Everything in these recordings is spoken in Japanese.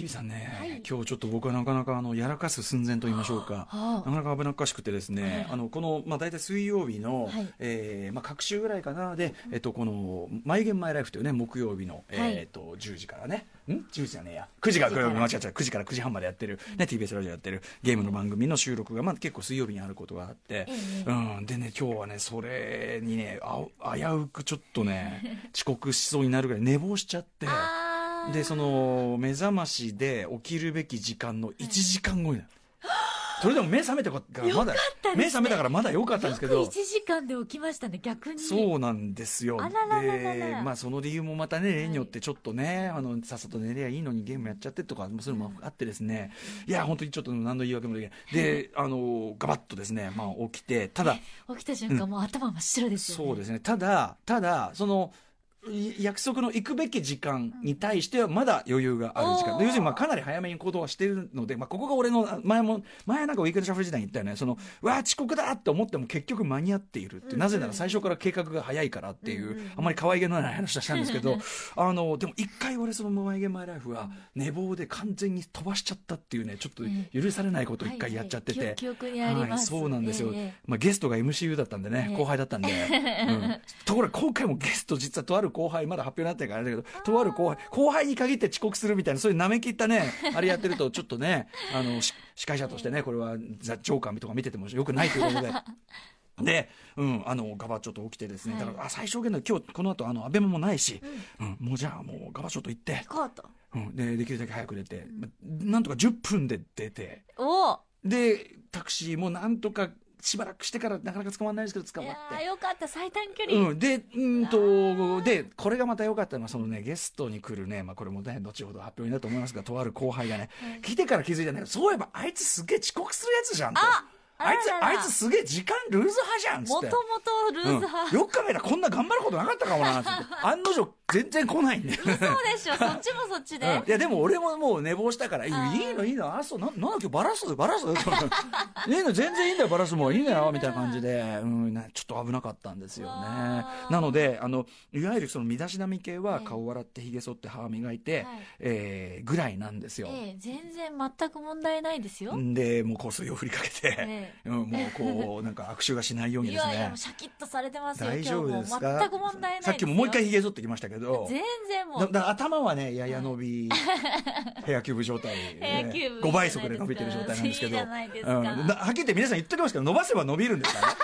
日比さんね、はい。今日ちょっと僕はなかなかあのやらかす寸前と言いましょうか、はあ。なかなか危なっかしくてですね、あのこの、まあ、大体水曜日の、はい。えーまあ、各週ぐらいかな。で、えっと、この「マイ・ゲン・マイ・ライフ」というね木曜日の、はい。えー、と10時からね。ん？10時じゃねえや。9時から9時から。間違えちゃう。9時から9時半までやってる、ね、TBS ラジオやってる。ゲームの番組の収録が、まあ、結構水曜日にあることがあって、ええ。うん、でね今日はねそれにねあ危うくちょっとね 遅刻しそうになるぐらい寝坊しちゃって。でその目覚ましで起きるべき時間の1時間後になる、それでも目覚めたからまだ、ね目覚めたからまだ良かったんですけど。1時間で起きましたね逆に。そうなんですよ。でまあその理由もまたね例によってちょっとね、あのさっさと寝りゃいいのにゲームやっちゃってとかもそういうのもあってですね、いや本当にちょっと何の言い訳もできない。であのガバッとですね、まあ、起きてただ起きた瞬間、もう頭真っ白ですよね。そうですね。ただただそのい約束の行くべき時間に対してはまだ余裕がある時間、要するにまあかなり早めに行動はしているので、まあ、ここが俺のあ前も前なんかウィークエンドシャッフル時代に言ったよね。そのうわー遅刻だって思っても結局間に合っているって、うん。なぜなら最初から計画が早いからっていう、うん。うんあんまり可愛げのない話をしたんですけど あのでも一回俺その「マイ・ゲマイ・ライフ」は寝坊で完全に飛ばしちゃったっていうねちょっと許されないことを一回やっちゃってて。はいそうなんですよ、ええ。まあ、ゲストが MCU だったんでね、ええ。後輩だったんで、うん。ところが今回もゲスト実はとある後輩まだ発表になってるからあれだけどとある後輩後輩に限って遅刻するみたいなそういうなめきったねあれやってると ちょっとねあのし司会者としてねこれはザ・ジョーカーとか見ててもよくないということで。で、うん、あの、ガバちょっと起きてですね、はい。だから、あ、最小限の今日、この後、あの、アベマもないし、うん、もうじゃあ、もう、ガバちょっと行って、行こうと。うん、で、できるだけ早く出て、まなんとか10分で出て、でタクシーもなんとかしばらくしてからなかなか捕まらないですけど捕まって。ーよかった最短距離、うん、で、うんと、で、これがまた良かったのは、そのね、ゲストに来るね、まあこれもね、後ほど発表になると思いますが、とある後輩がね、来てから気づいたんだけど、そういえばあいつすげえ遅刻するやつじゃんと。ああいつ、あいつすげえ時間ルーズ派じゃんっつって。もともとルーズ派、うん、よく考えたらこんな頑張ることなかったかもなって。案の定全然来ないんだよ。そうでしょ。そっちもそっちで、うん。いやでも俺ももう寝坊したからいいのいいの。あそうななんだ今日バラすバラす いいの全然いいんだよバラすもういいんだよみたいな感じで、うん、なちょっと危なかったんですよね。なのであのいわゆるその身だしなみ系はええ。顔洗ってひげ剃って歯磨いて、はい。えーぐらいなんですよ、ええ全然全く問題ないですよ、でもう香水を振りかけて、えうん、もうこうなんか悪臭がしないようにですね。いやシャキッとされてますよ。大丈夫ですか？全く問題ないさっきももう一回ひげ剃ってきましたけど全然もう。だ頭はねやや伸び、ヘアキューブ状態、ヘアキューブ5倍速で伸びてる状態なんですけど。うん。なはっきり言って皆さん言っときますけど伸ばせば伸びるんですからね。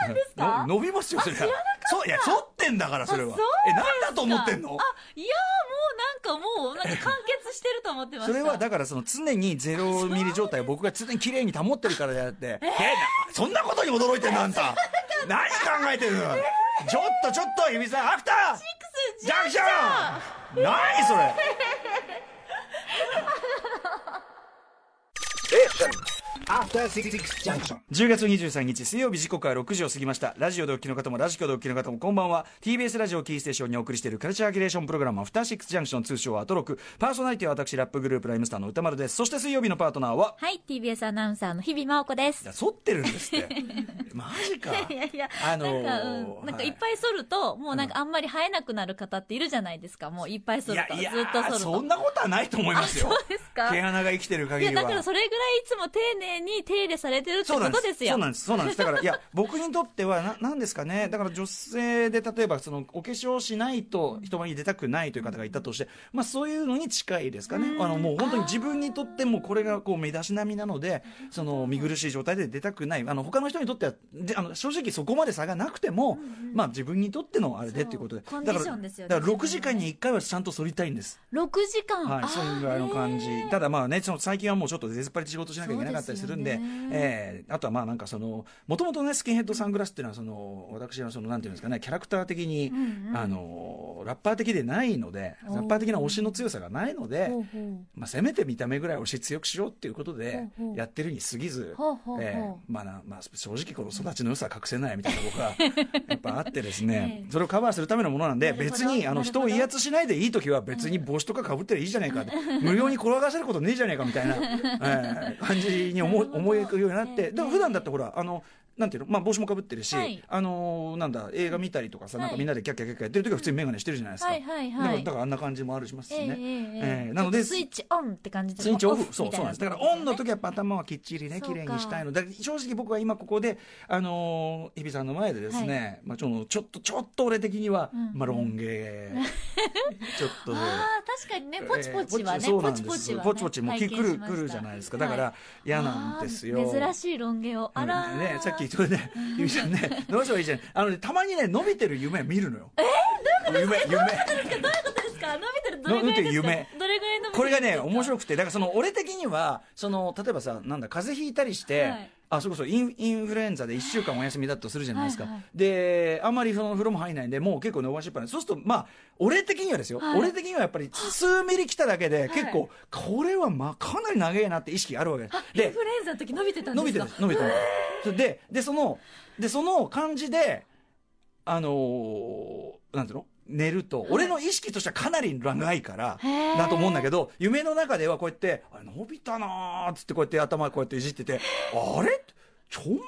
そうなんですか？伸びますよそれは。そういや剃ってんだからそれは。えなんだと思ってんの？あいやーもうなんかもうなんか完結してると思ってました。それはだからその常にゼロミリ状態 を僕が常に綺麗に保ってるからであって、えなそんなことに驚いてんのあんた。何考えてるの？ちょっとちょっと指さんアフタージャンクション！何それ？ええ10月23日水曜日時刻は6時を過ぎました。ラジオでお聞きの方もラジコでお聞きの方もこんばんは。TBS ラジオキーステーションにお送りしているカルチャーキュレーションプログラムアフターシックスジャンクション通称アトロク。パーソナリティは私ラップグループライムスターの歌丸です。そして水曜日のパートナーは？はい TBS アナウンサーの日々真央子です。いや剃ってるんですって。マジか。いやいや、あのーなんか、うん、なんかい。っぱい剃ると、もうなんかあんまり生えなくなる方っているじゃないですか。もういっぱい剃ると、いやいやずっと剃ると。そんなことはないと思いますよ。そうですか？毛穴が生きてる限りは。だからそれぐらいいつも丁寧に手入れされてるってことですよ。そうなんです。そうなんです。だからいや 僕にとってはななんですかね。だから女性で例えばそのお化粧しないと人前に出たくないという方がいたとして、まあ、そういうのに近いですかね。あのもう本当に自分にとってもこれがこう身だしなみなのでその見苦しい状態で出たくない。あの他の人にとってはであの正直そこまで差がなくても、まあ、自分にとってのあれでっていうことで。だからねだから6時間に1回はちゃんと剃りたいんです。6時間。はい、そういうぐらいの感じ。ただまあねその最近はもうちょっと出ずっぱりで仕事しなきゃいけなかったりするんでえーあとはまあなんかそのもともとねスキンヘッドサングラスっていうのはその私のそのなんていうんですかねキャラクター的に、うんうん。あのラッパー的でないのでラッパー的な推しの強さがないのでまあ、せめて見た目ぐらい推し強くしようっていうことでやってるに過ぎずえーまあなまあ、正直この育ちの良さは隠せないみたいなところが やっぱあってですねええ。それをカバーするためのものなんで別にあの人を威圧しないでいい時は別に帽子とかかぶってりゃいいじゃないか無料に転がせることねえじゃねえかみたいな、えー感じに思い思えるようになってでも普段だってほらあのなんていうの、まあ、帽子もかぶってるし、はい。あのーなんだ映画見たりとかさ、はい。なんかみんなでキャッキャッキャッキャやってる時は普通に眼鏡してるじゃないですか、はいはいはい。だからだからあんな感じもあるしますしね、ええええええ。えなのでスイッチオンって感じでスイッチオフそうそうなんです。だからオンの時はやっぱ頭はきっちりね綺麗にしたいの。で正直僕は今ここであのー日比さんの前でですね、まあ、ちょっとちょっとちょっと俺的には、うん。まあ、ロン毛 ちょっとああ確かにね。ポチポチはね、ポチポチは、ね、ポチポチもう来る来るじゃないですか。だから嫌なんですよ、珍しいロン毛を。あらー、ね、さっきそれで、ゆみちゃんね、どうしたらいいじゃん。あのね、たまにね、伸びてる夢見るのよ。え夢、夢。ですか？伸びてるどれぐらいですか？どれぐらい伸びこれがね、面い白くて、だからその、俺的には、その、例えばさ、なんだ、風邪ひいたりして、はい。あ、それこそインインフルエンザで1週間お休みだとするじゃないですか。はいはい。で、あんまりその風呂も入んないんで、もう結構伸ばしっぱなし。そうすると、まあ、俺的にはですよ、はい。俺的にはやっぱり数ミリ来ただけで、結構、これはまあ、かなり長いなって意識があるわけ。です。でインフ、ルエンザの時伸びてたんですか？伸びてる伸びてるそれででそのでその感じであのーなんていうの？寝ると、俺の意識としてはかなり長いからだと思うんだけど夢の中ではこうやって「あれ伸びたな」っつってこうやって頭こうやっていじってて「あれ？ちょんまげい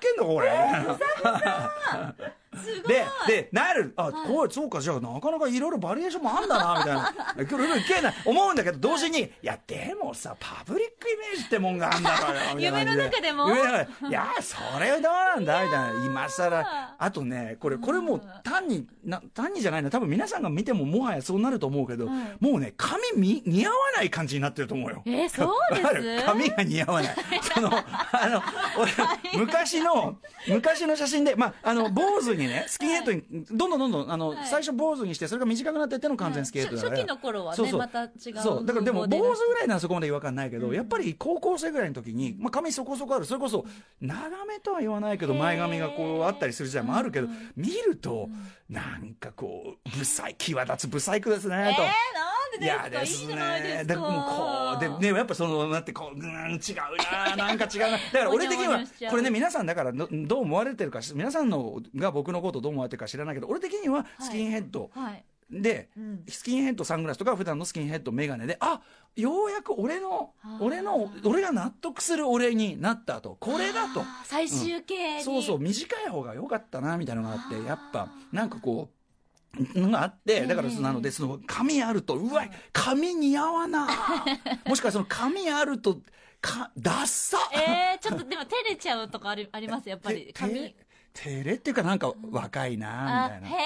けんのこれ」で、で、なる、あ、こう、そうか、じゃあ、なかなかいろいろバリエーションもあんだな、みたいな。いろいろいけな。い、思うんだけど、同時に、い。や、でもさ、パブリックイメージってもんがあんだから、夢の中でも？夢の中でいや、それはどうなんだ、みたいな。今更、あとね、これ、これもう単に、な、単にじゃないな、多分皆さんが見てももはやそうなると思うけど、はい。もうね、髪み似合わない感じになってると思うよ。えーそうです？髪が似合わない。その、あの、俺、昔の、昔の写真で、まあ、あの、坊主にね、スキンヘッドに、どんどんどんどん、あの、はい。最初坊主にして、それが短くなってっての完全スキンヘッドだから。初期の頃はねまた違うそう、だからでも、坊主ぐらいならそこまで違和感ないけど、やっぱり高校生ぐらいの時に、まあ、髪そこそこある、それこそ、長めとは言わないけど、前髪がこう、あったりする時代もあるけどうん、見ると、なんかこう、不細、際立つ不細工ですね、と。えー、なんでいやでですすかいいじゃないでね。すかこう、で、ね、やっぱその、なってこう、うーん、違うな、なんか違うな。だから 俺的にはこれね、皆さんだからどどう思われてるか、皆さんのが僕のことどう思われてるか知らないけど、俺的にはスキンヘッドはいで、うんスキンヘッドサングラスとか普段のスキンヘッドメガネで、あ、ようやく俺の俺の、俺が納得する俺になったと。これだと。最終形に、そうそう、短い方が良かったな、みたいなのがあって、やっぱ、なんかこう、のがあって、だから、ええなので、その、髪あると、うわ、髪似合わな。もしくはその、髪あると、か、ダッサ。えー、ちょっとでも照れちゃうとかありあります？やっぱり。て髪て照れっていうか、なんか、若いな、みたいな。あへ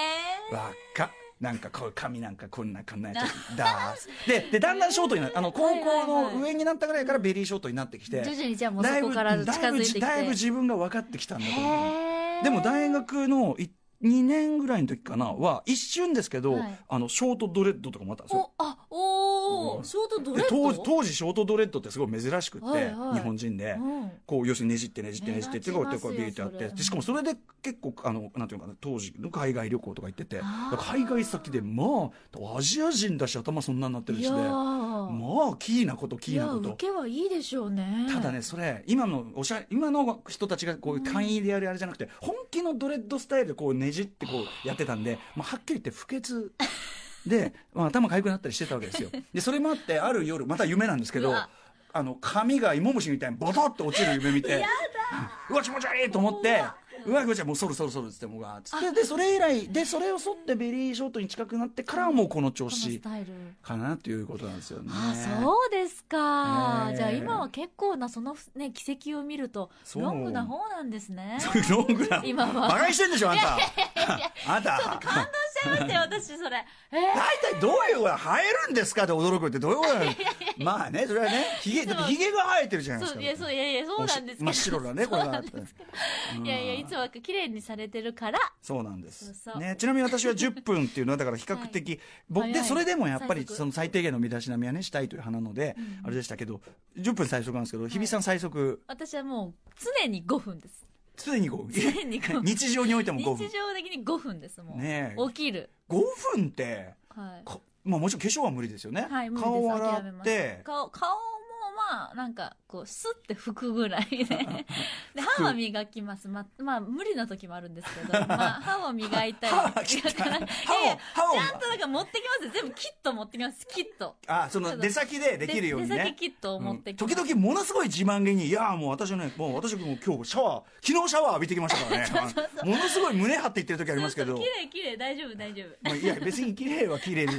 え若っ。なんかこう髪なんかこんなこんなやつ。だーででだんだんショートになるあの高校の上になったぐらいからベリーショートになってきて徐々にじゃあもうそこから近づいてきて。だいぶだいぶ自分が分かってきたんだと思う。でも大学のい2年ぐらいの時かなは一瞬ですけど、はい。あのショートドレッドとかもあったんですよ。おあおショートドレでッド？当時ショートドレッドってすごい珍しくって、はいはい。日本人で、うん。こう要するにねじってねじってねじってってこうビーってやって。しかもそれで結構あのなんていうのかな当時の海外旅行とか行ってて。海外先でまあアジア人だし頭そんなになってるしで。まー。あキーなことキーなこと。受けはいいでしょうね。ただねそれ今のおしゃれ今の人たちがこう簡易でやるあれじゃなくて本気のドレッドスタイルでこうねじってこうやってたんで、まあ、はっきり言って不潔で、まあ、頭痒くなったりしてたわけですよ。でそれもあってある夜また夢なんですけどあの髪が芋虫みたいにボトッと落ちる夢見てうわ気持ち悪いと思ってうわ気持ち悪い。もうそろそろそろっつってもうわーっつって。でそれ以来でそれを沿ってベリーショートに近くなってからはもうこの調子かなということなんですよね。あそうですか、ねえ。じゃあ今は結構なそのね奇跡を見るとロングな方なんですね。ロングな今は。馬鹿にしてんでしょあんた。あんた。感動しちゃいましたよ私それ。えー？大体どういうことが生えるんですかって驚くってどういうことなのまあねそれはねひげだってひげが生えてるじゃないですかそういやそういやいやそうなんですけど。真っ白だねこれがいやいやいつも綺麗にされてるから。そうなんです。そうそう。ね、ちなみに私は10分っていうのはだから比較的、僕早い。でそれでもやっぱりその最低限の身だしなみはねしたいという派なので、あれでしたけど10分最速なんですけど日比さん最速。私はもう常に5分です常に5分 常に5分日常においても日5分常的に5分ですもん、ねえ。起きる。5分ってはい。かまあもちろん化粧は無理ですよね、はい無理です。顔洗って。顔顔なんかこうスッて拭くぐらい でで歯は磨きます。ままあ無理な時もあるんですけど、まあ、歯を磨いたり。歯をや歯をちゃんとなんか持ってきますよ。全部キット持ってきます。キット。あその出先でできるように出ね先キットを持ってきます、時々ものすごい自慢げに「いやーもう私ねもう私もう今日シャワー昨日シャワー浴びてきましたからね。ものすごい胸張って言ってる時ありますけど。綺麗綺麗大丈夫大丈夫。まあいや別に綺麗は綺麗で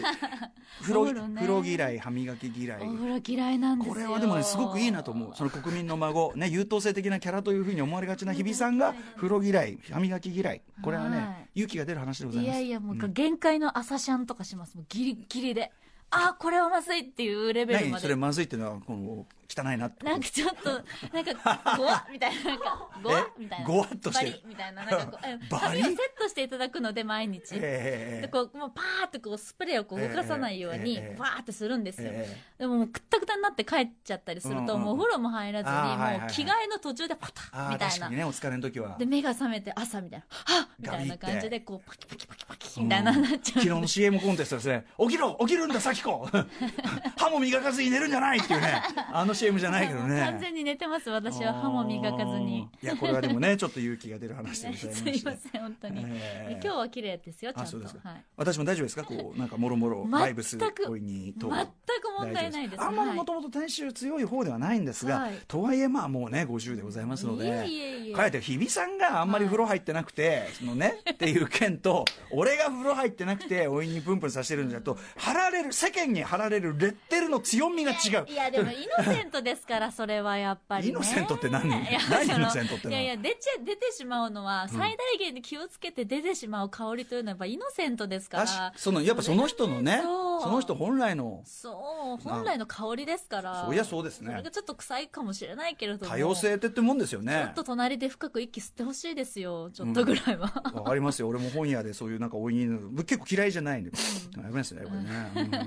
風呂風呂嫌い歯磨き嫌い。お風呂嫌いなんですよ。これはでもねすごくいいなと思う。その国民の孫ね優等生的なキャラというふうに思われがちな日比さんが風呂嫌い歯磨き嫌い。これははい。ね勇気が出る話でございます。いやいやもう限界の朝シャンとかします。もうギリギリであーこれはまずいっていうレベル何まで。それまずいっていうのはこの汚いなってなんかちょっと、なんか、ごわみたいな、なんか、ごわみたいな。ごわっとしてる。バリみたいな、なんか 髪をセットしていただくので、毎日。ええで、こう、もうパーってこう、スプレーをこう動かさないようにええ、バーってするんですよ。えでもくったくたになって帰っちゃったりすると、もうお風呂も入らずに、もう着替えの途中でパタッみたいな。確かに。ねお疲れの時は。で、目が覚めて朝みたいな、はっみたいな感じで、こう、パキパキパキパキみたいななっちゃう。昨日の CM コンテストですね。起きろ起きるんだ咲子 歯も磨かずに寝るんじゃないっていうね。あの CM じゃないけどね。完全に寝てます、私は。歯も磨かずに。いやこれはでもねちょっと勇気が出る話でございまして。すいません、本当に。ええ今日は綺麗ですよ、ちゃんと。はい。私も大丈夫ですか？こうなんかもろもろバイブスおいにと全く問題ないです。あんまりはいもともと体臭強い方ではないんですが、はい。とはいえまあもうね50でございますのでかえって日比さんがあんまり風呂入ってなくて、そのねっていう件と俺が風呂入ってなくておいにプンプンさせてるんだと貼られる世間に貼られるレッテルの強みが違ういや、でも、イノセントですから、それはやっぱり、ね。イノセントって何？何イノセントっていやいや、出ちゃ、出てしまうのは、最大限に気をつけて出てしまう香りというのは、やっぱイノセントですから。そのやっぱその人のねその人本来のそう、本来の香りですから。そういやそうですねそれがちょっと臭いかもしれないけれども。多様性ってってもんですよちょねっと隣で深く息吸ってほしいですよ。ちょっとぐらいは。わかりますよ俺も本屋でそういうなんかおいに結構嫌いじゃないん。で、やめますねこれね。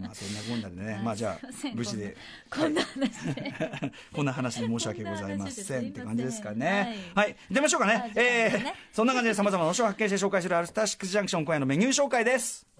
まあそんなこんなでね、まあじゃあ無事で。こんな話で。こんな話で申し訳ございませんって感じですかね。ははい。出ましょうかね。えそんな感じで様々な推しを発見して紹介するアルスタシックスジャンクション今夜のメニュー紹介です。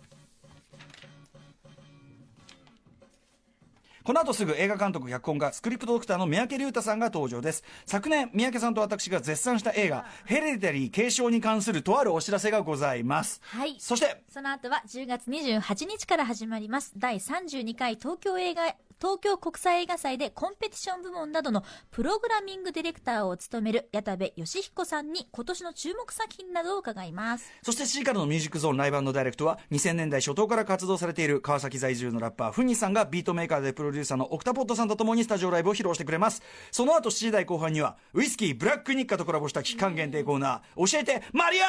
この後すぐ映画監督脚本家スクリプトドクターの三宅龍太さんが登場です昨年三宅さんと私が絶賛した映画「ヘレディタリー継承に関するとあるお知らせがございますはい。そしてその後は10月28日から始まります第32回東京映画東京国際映画祭でコンペティション部門などのプログラミングディレクターを務める矢田部義彦さんに今年の注目作品などを伺います。そして C からのミュージックゾーンライブダイレクトは2000年代初頭から活動されている川崎在住のラッパーフンニさんがビートメーカーでプロデューサーのオクタポットさんと共にスタジオライブを披露してくれますその後7時台後半にはウイスキーブラックニッカとコラボした期間限定コーナー教えてマリア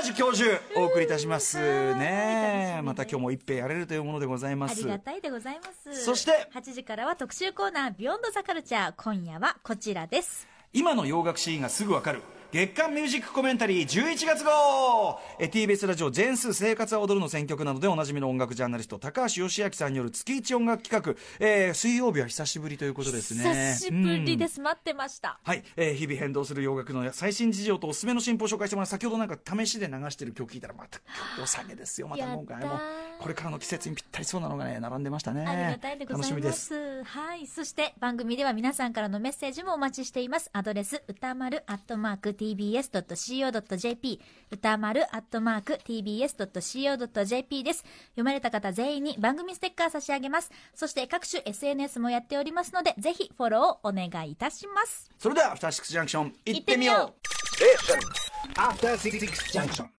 ージュ教授お送りいたしますねまた今日も一杯やれるというものでございまありすがたいでございます。そして8時からは特集コーナービヨンドザカルチャー。今夜はこちらです。今の洋楽シーンがすぐわかる月間ミュージックコメンタリー11月号え TBS ラジオジェンス生活は踊るの選曲などでおなじみの音楽ジャーナリスト高橋義明さんによる月一音楽企画、えー水曜日は久しぶりということですね久しぶりです。待ってました。はい、えー日々変動する洋楽の最新事情とおすすめの新譜を紹介してもらう先ほどなんか試しで流してる曲聞いたらまたお下げですよまた今回もこれからの季節にぴったりそうなのがね並んでましたねありがたいでございま楽しみですす。はい。そして番組では皆さんからのメッセージもお待ちしています。アドレス、歌丸アットマーク tbs.co.jp 歌丸アットマーク tbs.co.jp です。読まれた方全員に番組ステッカー差し上げます。そして各種 SNS もやっておりますので、ぜひフォローをお願いいたします。それではアフターシックスジャンクション行ってみよう行ってみよう After Six Junction.